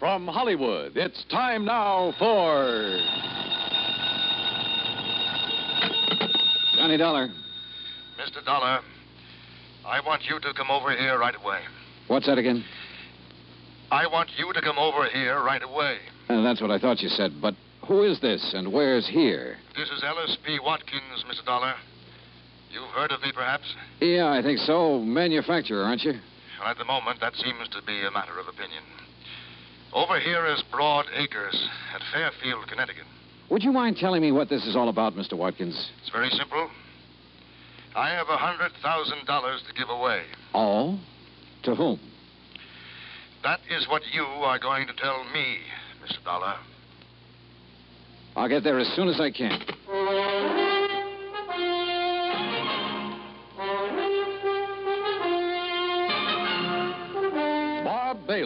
From Hollywood, it's time now for. Johnny Dollar. Mr. Dollar, I want you to come over here right away. What's that again? I want you to come over here right away. Uh, that's what I thought you said, but who is this and where's here? This is Ellis P. Watkins, Mr. Dollar. You've heard of me, perhaps? Yeah, I think so. Manufacturer, aren't you? Well, at the moment, that seems to be a matter of opinion. Over here is Broad Acres at Fairfield, Connecticut. Would you mind telling me what this is all about, Mr. Watkins? It's very simple. I have a $100,000 to give away. All? To whom? That is what you are going to tell me, Mr. Dollar. I'll get there as soon as I can.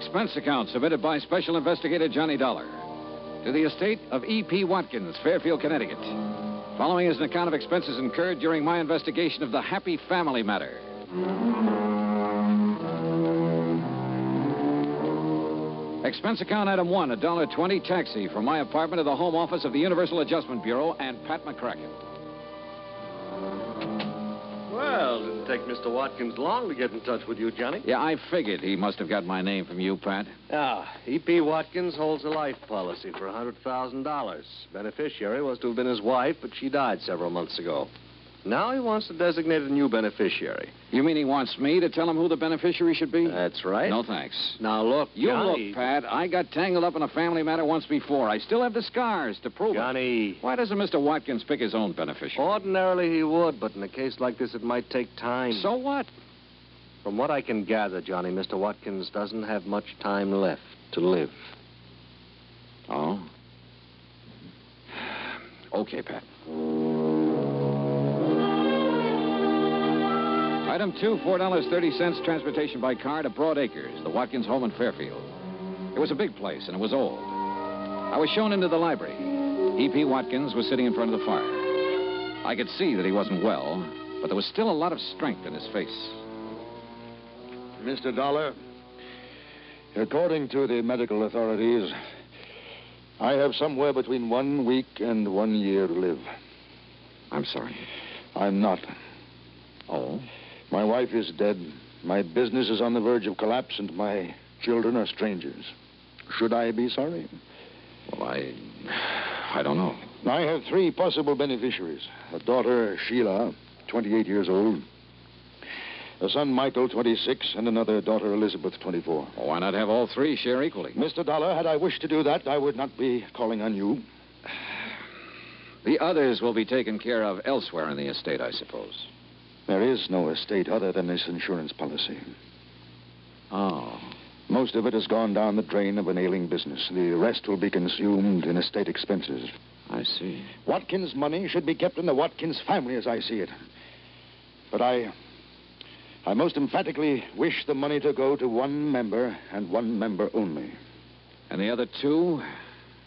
Expense account submitted by Special Investigator Johnny Dollar to the estate of E.P. Watkins, Fairfield, Connecticut. Following is an account of expenses incurred during my investigation of the Happy Family matter. Expense account item one, a dollar twenty taxi from my apartment to the home office of the Universal Adjustment Bureau and Pat McCracken. Well, didn't take Mr. Watkins long to get in touch with you, Johnny. Yeah, I figured he must have got my name from you, Pat. Ah, E.P. Watkins holds a life policy for $100,000. Beneficiary was to have been his wife, but she died several months ago. Now he wants to designate a new beneficiary. You mean he wants me to tell him who the beneficiary should be? That's right. No, thanks. Now, look, You Johnny... look, Pat. I got tangled up in a family matter once before. I still have the scars to prove it. Johnny, Why doesn't Mr. Watkins pick his own beneficiary? ordinarily he would, but in a case like this, it might take time. So what? From what I can gather, Johnny, Mr. Watkins doesn't have much time left to live. Oh? Okay, Pat. Item two, $4.30 transportation by car to Broad Acres, the Watkins home in Fairfield. It was a big place, and it was old. I was shown into the library. E.P. Watkins was sitting in front of the fire. I could see that he wasn't well, but there was still a lot of strength in his face. Mr. Dollar, according to the medical authorities, I have somewhere between one week and one year to live. I'm sorry. I'm not. Oh? My wife is dead. My business is on the verge of collapse, and my children are strangers. Should I be sorry? Well, I. I don't know. I have three possible beneficiaries a daughter, Sheila, 28 years old, a son, Michael, 26, and another daughter, Elizabeth, 24. Well, why not have all three share equally? Mr. Dollar, had I wished to do that, I would not be calling on you. The others will be taken care of elsewhere in the estate, I suppose. There is no estate other than this insurance policy. Oh. Most of it has gone down the drain of an ailing business. The rest will be consumed in estate expenses. I see. Watkins' money should be kept in the Watkins family as I see it. But I. I most emphatically wish the money to go to one member and one member only. And the other two?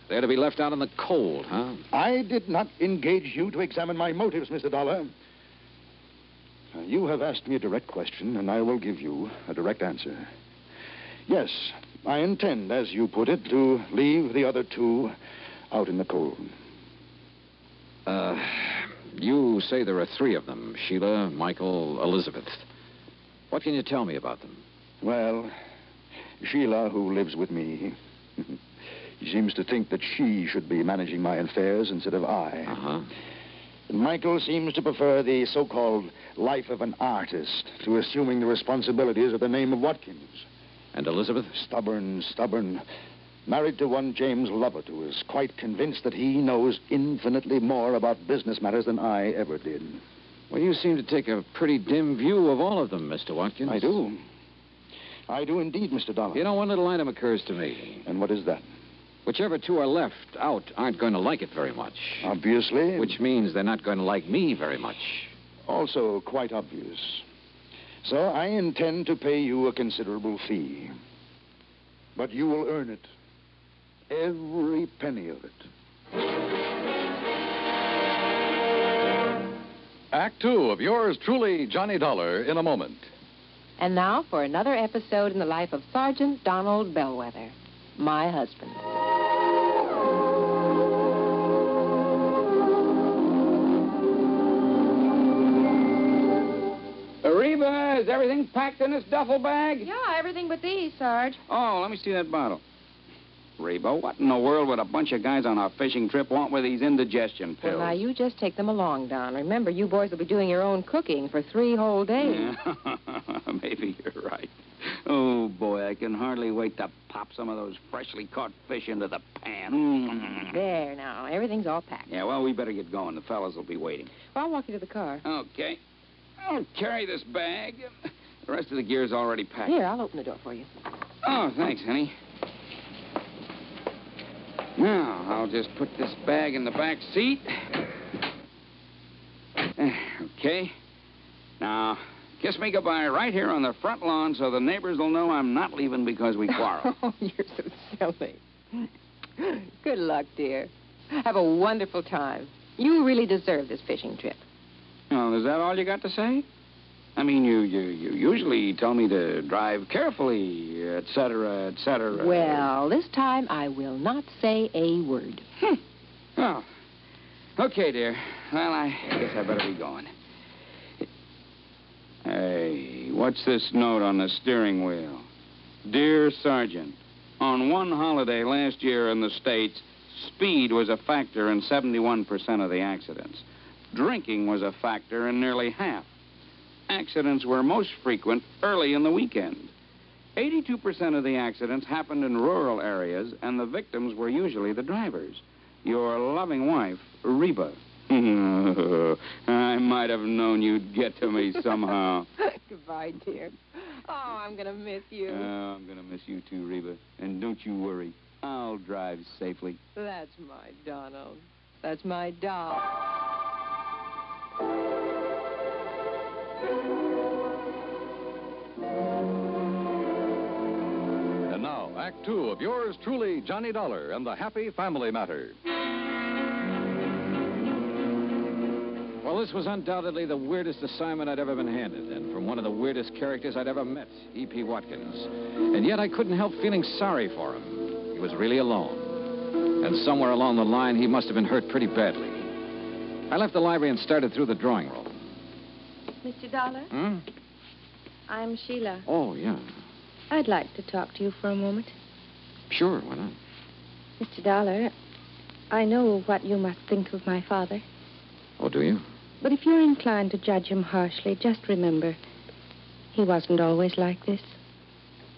They're to be left out in the cold, huh? I did not engage you to examine my motives, Mr. Dollar. Now, you have asked me a direct question, and I will give you a direct answer. Yes, I intend, as you put it, to leave the other two out in the cold. Uh, you say there are three of them Sheila, Michael, Elizabeth. What can you tell me about them? Well, Sheila, who lives with me, seems to think that she should be managing my affairs instead of I. Uh huh. Michael seems to prefer the so called life of an artist to assuming the responsibilities of the name of Watkins. And Elizabeth? Stubborn, stubborn. Married to one James Lovett, who is quite convinced that he knows infinitely more about business matters than I ever did. Well, you seem to take a pretty dim view of all of them, Mr. Watkins. I do. I do indeed, Mr. Dollar. You know, one little item occurs to me. And what is that? Whichever two are left out aren't going to like it very much. Obviously. Which means they're not going to like me very much. Also quite obvious. So I intend to pay you a considerable fee. But you will earn it. Every penny of it. Act two of yours truly, Johnny Dollar, in a moment. And now for another episode in the life of Sergeant Donald Bellwether, my husband. Is everything packed in this duffel bag? Yeah, everything but these, Sarge. Oh, let me see that bottle. Reba, what in the world would a bunch of guys on a fishing trip want with these indigestion pills? Well, now you just take them along, Don. Remember, you boys will be doing your own cooking for three whole days. Yeah, maybe you're right. Oh, boy, I can hardly wait to pop some of those freshly caught fish into the pan. Mm. There, now. Everything's all packed. Yeah, well, we better get going. The fellas will be waiting. Well, I'll walk you to the car. Okay. I'll carry this bag. The rest of the gear's already packed. Here, I'll open the door for you. Oh, thanks, honey. Now, I'll just put this bag in the back seat. Eh, okay. Now, kiss me goodbye right here on the front lawn so the neighbors will know I'm not leaving because we quarreled. Oh, you're so silly. Good luck, dear. Have a wonderful time. You really deserve this fishing trip. Oh, is that all you got to say? I mean, you, you, you usually tell me to drive carefully, et cetera, et cetera. Well, this time I will not say a word. Oh. Okay, dear. Well, I guess I better be going. Hey, what's this note on the steering wheel? Dear Sergeant, on one holiday last year in the States, speed was a factor in 71% of the accidents. Drinking was a factor in nearly half. Accidents were most frequent early in the weekend. 82% of the accidents happened in rural areas, and the victims were usually the drivers. Your loving wife, Reba. I might have known you'd get to me somehow. Goodbye, dear. Oh, I'm going to miss you. Oh, I'm going to miss you too, Reba. And don't you worry. I'll drive safely. That's my Donald. That's my doll. And now, Act two of yours truly, Johnny Dollar, and the Happy Family Matter. Well, this was undoubtedly the weirdest assignment I'd ever been handed, and from one of the weirdest characters I'd ever met, E.P. Watkins. And yet I couldn't help feeling sorry for him. He was really alone. And somewhere along the line, he must have been hurt pretty badly. I left the library and started through the drawing room. Mr. Dollar, Hmm? I'm Sheila. Oh, yeah. I'd like to talk to you for a moment. Sure, why not? Mr. Dollar, I know what you must think of my father. Oh, do you? But if you're inclined to judge him harshly, just remember he wasn't always like this.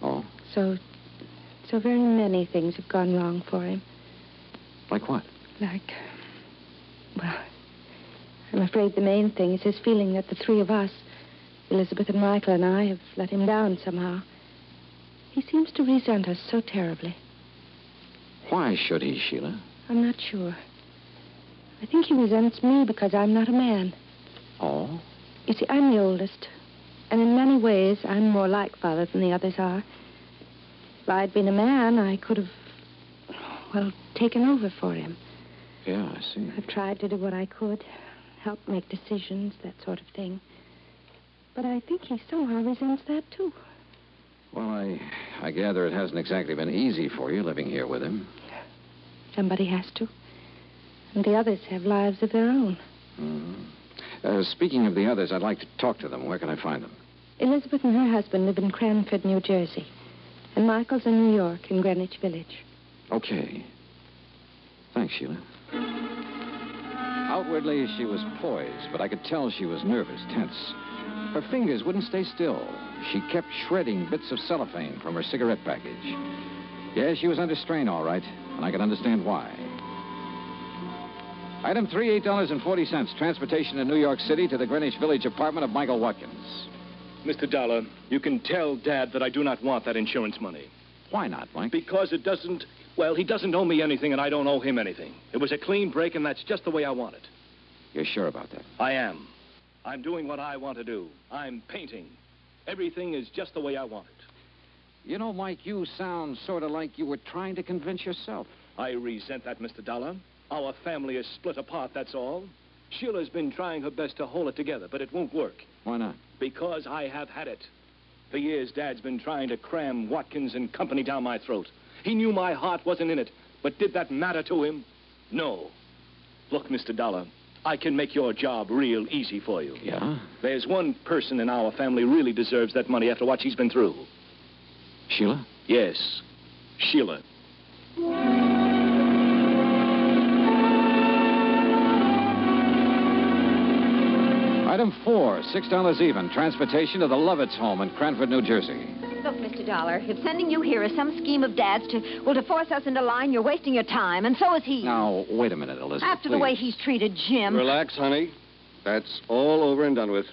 Oh, So, so very many things have gone wrong for him. like what? Like, well, I'm afraid the main thing is his feeling that the three of us, Elizabeth and Michael and I, have let him down somehow. He seems to resent us so terribly. Why should he, Sheila? I'm not sure. I think he resents me because I'm not a man. Oh? You see, I'm the oldest. And in many ways, I'm more like Father than the others are. If I'd been a man, I could have, well, taken over for him. Yeah, I see. I've tried to do what I could, help make decisions, that sort of thing. But I think he somehow resents that, too. Well, I, I gather it hasn't exactly been easy for you living here with him. Somebody has to. And the others have lives of their own. Mhm. Uh, speaking of the others, I'd like to talk to them. Where can I find them? Elizabeth and her husband live in Cranford, New Jersey. And Michael's in New York, in Greenwich Village. Okay. Thanks, Sheila. Outwardly, she was poised, but I could tell she was nervous, tense. Her fingers wouldn't stay still. She kept shredding bits of cellophane from her cigarette package. Yes, she was under strain, all right, and I could understand why. Item three, eight dollars and forty cents. Transportation in New York City to the Greenwich Village apartment of Michael Watkins. Mr. Dollar, you can tell Dad that I do not want that insurance money. Why not, Mike? Because it doesn't. Well, he doesn't owe me anything, and I don't owe him anything. It was a clean break, and that's just the way I want it. You're sure about that? I am. I'm doing what I want to do. I'm painting. Everything is just the way I want it. You know, Mike, you sound sort of like you were trying to convince yourself. I resent that, Mr. Dollar. Our family is split apart, that's all. Sheila's been trying her best to hold it together, but it won't work. Why not? Because I have had it. For years, Dad's been trying to cram Watkins and company down my throat. He knew my heart wasn't in it, but did that matter to him? No. Look, Mr. Dollar, I can make your job real easy for you. Yeah? There's one person in our family really deserves that money after what she's been through. Sheila? Yes, Sheila. Item four, six dollars even. Transportation to the Lovett's home in Cranford, New Jersey. Look, Mr. Dollar, if sending you here is some scheme of Dad's to, well, to force us into line, you're wasting your time, and so is he. Now, wait a minute, Elizabeth. After the way he's treated Jim. Relax, honey. That's all over and done with.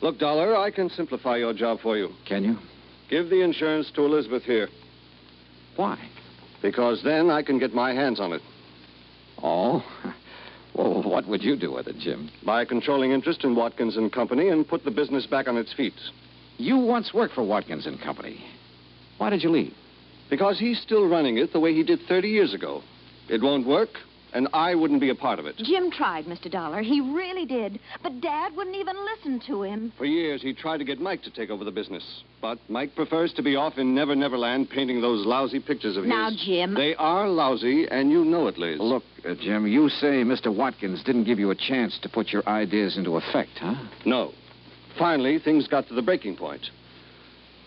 Look, Dollar, I can simplify your job for you. Can you? Give the insurance to Elizabeth here, Why? because then I can get my hands on it. Oh? Well, what would you do with it, Jim? Buy a controlling interest in Watkins and Company and put the business back on its feet. You once worked for Watkins and Company. Why did you leave? Because he's still running it the way he did 30 years ago. It won't work, and I wouldn't be a part of it. Jim tried, Mr. Dollar. He really did. But Dad wouldn't even listen to him. For years, he tried to get Mike to take over the business. But Mike prefers to be off in Never Never Land painting those lousy pictures of Now, his. Now, Jim. They are lousy, and you know it, Liz. Look, uh, Jim, you say Mr. Watkins didn't give you a chance to put your ideas into effect, huh? No. Finally, things got to the breaking point.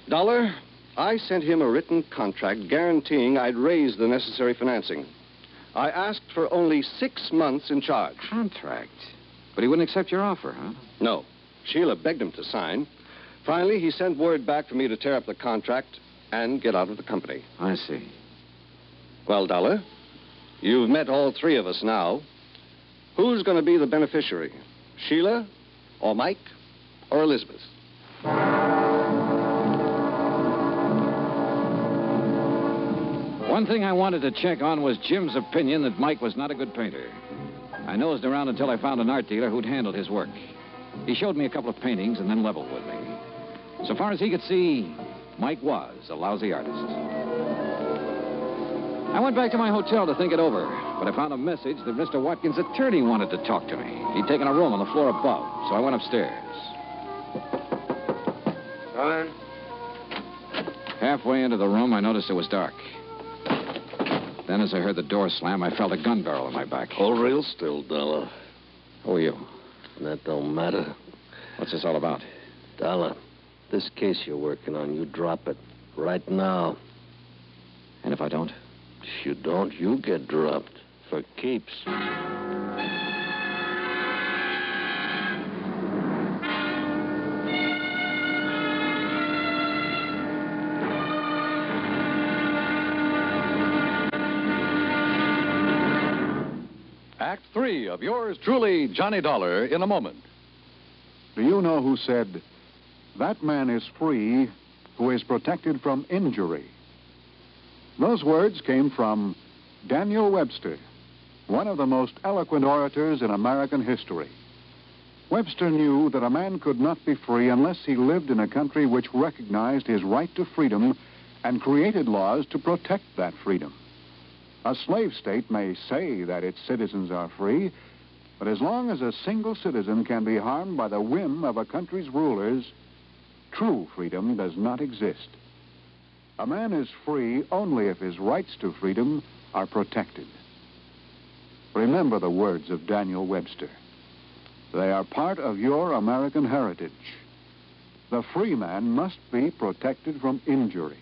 Dollar, I sent him a written contract guaranteeing I'd raise the necessary financing. I asked for only six months in charge. Contract. But he wouldn't accept your offer, huh? No. Sheila begged him to sign. Finally, he sent word back for me to tear up the contract and get out of the company. I see. Well, Dollar, you've met all three of us now. Who's going to be the beneficiary? Sheila, or Mike, or Elizabeth? One thing I wanted to check on was Jim's opinion that Mike was not a good painter. I nosed around until I found an art dealer who'd handled his work. He showed me a couple of paintings and then leveled with me. So far as he could see, Mike was a lousy artist. I went back to my hotel to think it over, but I found a message that Mr. Watkins' attorney wanted to talk to me. He'd taken a room on the floor above, so I went upstairs. Come in. Halfway into the room, I noticed it was dark. Then, as I heard the door slam, I felt a gun barrel in my back. Hold real still, Dollar. Who are you? That don't matter. What's this all about? Dollar, this case you're working on, you drop it right now. And if I don't? If you don't, you get dropped for keeps. Of yours truly, Johnny Dollar, in a moment. Do you know who said, That man is free who is protected from injury? Those words came from Daniel Webster, one of the most eloquent orators in American history. Webster knew that a man could not be free unless he lived in a country which recognized his right to freedom and created laws to protect that freedom. A slave state may say that its citizens are free, but as long as a single citizen can be harmed by the whim of a country's rulers, true freedom does not exist. A man is free only if his rights to freedom are protected. Remember the words of Daniel Webster. They are part of your American heritage. The free man must be protected from injury.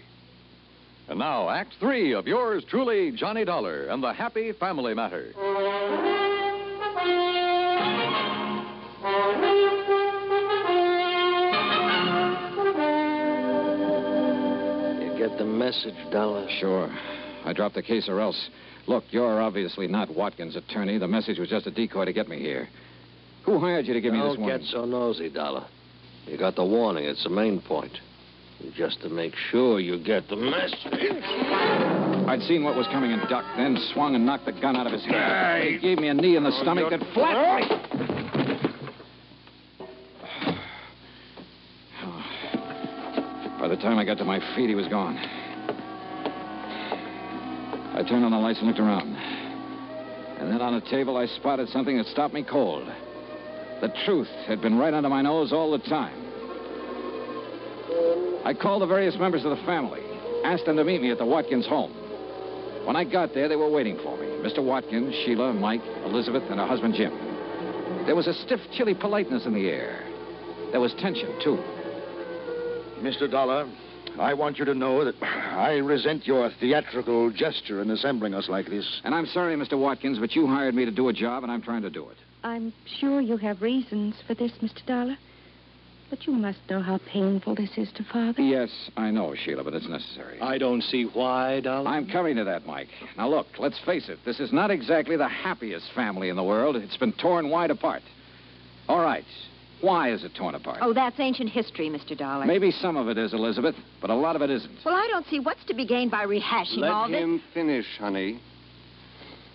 And now, Act three of yours truly, Johnny Dollar, and the Happy Family Matter. You get the message, Dollar? Sure. I dropped the case or else. Look, you're obviously not Watkins' attorney. The message was just a decoy to get me here. Who hired you to give me this warning? Don't get so nosy, Dollar. You got the warning. It's the main point. Just to make sure you get the message. I'd seen what was coming and ducked, then swung and knocked the gun out of his hand. He gave me a knee in the stomach that flat. By the time I got to my feet, he was gone. I turned on the lights and looked around. And then on a table, I spotted something that stopped me cold. The truth had been right under my nose all the time. I called the various members of the family, asked them to meet me at the Watkins home. When I got there, they were waiting for me Mr. Watkins, Sheila, Mike, Elizabeth, and her husband, Jim. There was a stiff, chilly politeness in the air. There was tension, too. Mr. Dollar, I want you to know that I resent your theatrical gesture in assembling us like this. And I'm sorry, Mr. Watkins, but you hired me to do a job, and I'm trying to do it. I'm sure you have reasons for this, Mr. Dollar. But you must know how painful this is to Father. Yes, I know, Sheila, but it's necessary. I don't see why, darling. I'm coming to that, Mike. Now, look, let's face it. This is not exactly the happiest family in the world. It's been torn wide apart. All right. Why is it torn apart? Oh, that's ancient history, Mr. Dollar. Maybe some of it is, Elizabeth, but a lot of it isn't. Well, I don't see what's to be gained by rehashing all this. Let this. him finish, honey.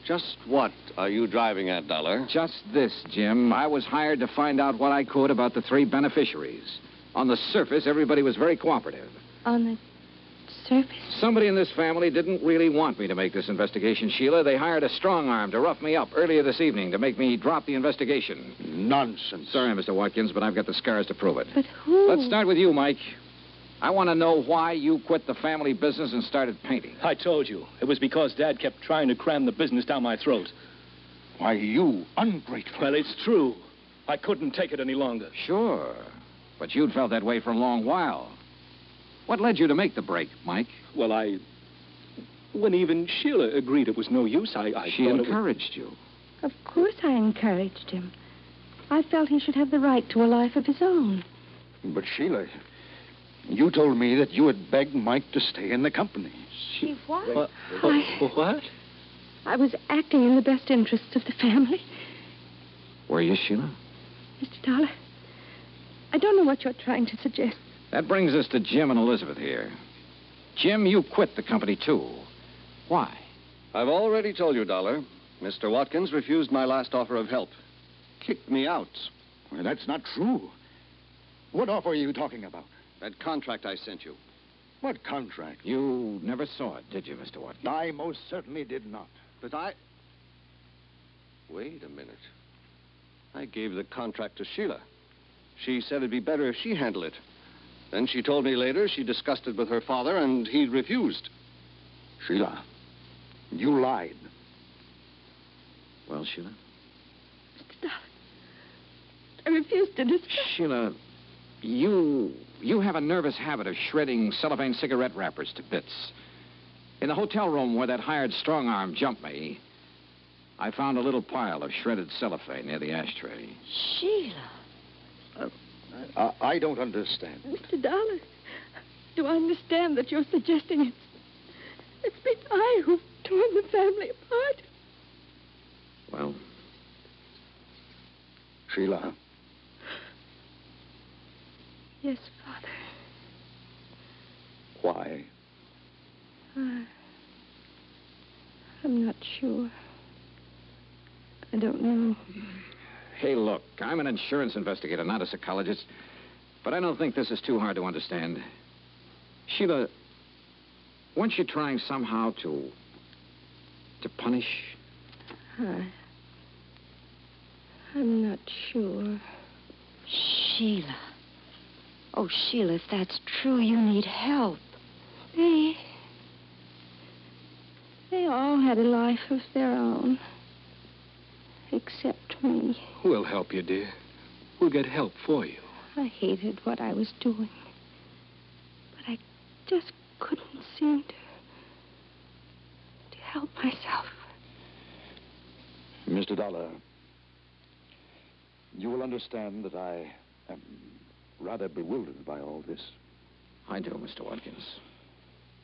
Just what are you driving at, Dollar? Just this, Jim. I was hired to find out what I could about the three beneficiaries. On the surface, everybody was very cooperative. On the surface? Somebody in this family didn't really want me to make this investigation, Sheila. They hired a strong arm to rough me up earlier this evening to make me drop the investigation. Nonsense. Sorry, Mr. Watkins, but I've got the scars to prove it. But who? Let's start with you, Mike. I want to know why you quit the family business and started painting. I told you. It was because Dad kept trying to cram the business down my throat. Why, you ungrateful. Well, it's true. I couldn't take it any longer. Sure. But you'd felt that way for a long while. What led you to make the break, Mike? Well, I. When even Sheila agreed it was no use, I. I she thought it was- encouraged you. Of course I encouraged him. I felt he should have the right to a life of his own. But, Sheila, you told me that you had begged Mike to stay in the company. She what? What? I, What? I was acting in the best interests of the family. Were you, Sheila? Mr. Dollar, I don't know what you're trying to suggest. That brings us to Jim and Elizabeth here. Jim, you quit the company, too. Why? I've already told you, Dollar. Mr. Watkins refused my last offer of help. Kicked me out. Well, that's not true. What offer are you talking about? That contract I sent you. What contract? You never saw it, did you, Mr. Watkins? I most certainly did not. But I. Wait a minute. I gave the contract to Sheila. She said it'd be better if she handled it. Then she told me later she discussed it with her father and he refused. Sheila, you lied. Well, Sheila? Mr. Dollar, I refuse to discuss. Sheila, you you have a nervous habit of shredding cellophane cigarette wrappers to bits. In the hotel room where that hired strong arm jumped me, I found a little pile of shredded cellophane near the ashtray. Sheila. Uh, I, I don't understand. Mr. Dollar, do I understand that you're suggesting it's, it's been I who've torn the family apart? Well, Sheila, Yes, Father. why? I, I'm not sure. I don't know. hey, look, I'm an insurance investigator, not a psychologist, but I don't think this is too hard to understand. Sheila, weren't you trying somehow to to punish? I, I'm not sure. Sheila. Oh, Sheila, if that's true, you need help. They. They all had a life of their own. Except me. We'll help you, dear. We'll get help for you. I hated what I was doing. But I just couldn't seem to. to help myself. Mr. Dollar, you will understand that I am rather bewildered by all this. I do, Mr. Watkins.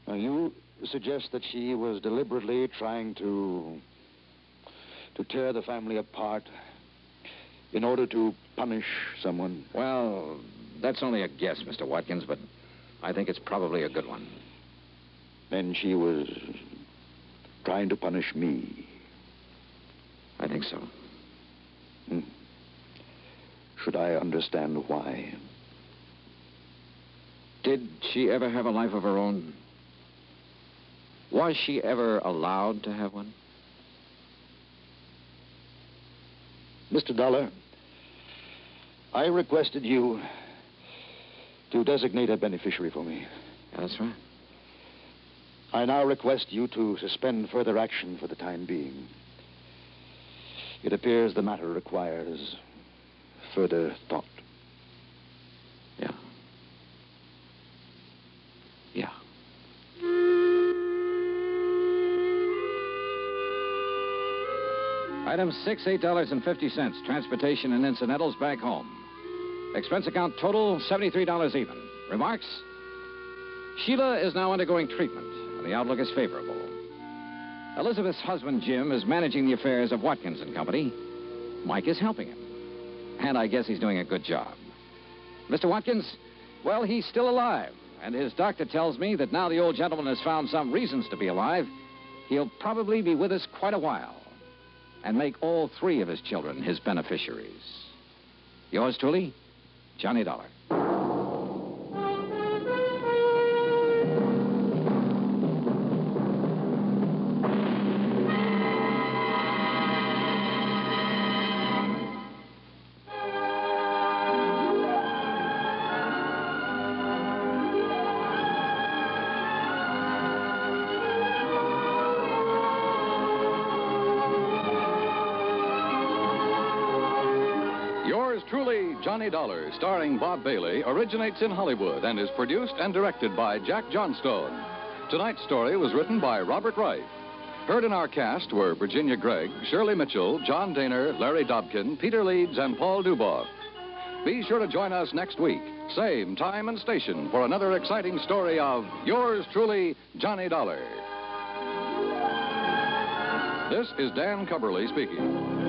Now, you suggest that she was deliberately trying to. To tear the family apart in order to punish someone. Well, that's only a guess, Mr. Watkins, but I think it's probably a good one. Then she was trying to punish me. I think so. Hmm. Should I understand why? Did she ever have a life of her own? Was she ever allowed to have one? Mr. Dollar, I requested you to designate a beneficiary for me. That's right. I now request you to suspend further action for the time being. It appears the matter requires further thought. Item six, eight dollars and fifty cents. Transportation and incidentals back home. Expense account total seventy-three dollars even. Remarks? Sheila is now undergoing treatment, and the outlook is favorable. Elizabeth's husband, Jim, is managing the affairs of Watkins and Company. Mike is helping him. And I guess he's doing a good job. Mr. Watkins, well, he's still alive. And his doctor tells me that now the old gentleman has found some reasons to be alive, he'll probably be with us quite a while and make all three of his children his beneficiaries. Yours truly, Johnny Dollar. Johnny Dollar, starring Bob Bailey, originates in Hollywood and is produced and directed by Jack Johnstone. Tonight's story was written by Robert Wright. Heard in our cast were Virginia Gregg, Shirley Mitchell, John Dehner, Larry Dobkin, Peter Leeds, and Paul Dubov. Be sure to join us next week, same time and station, for another exciting story of yours truly, Johnny Dollar. This is Dan Cubberly speaking.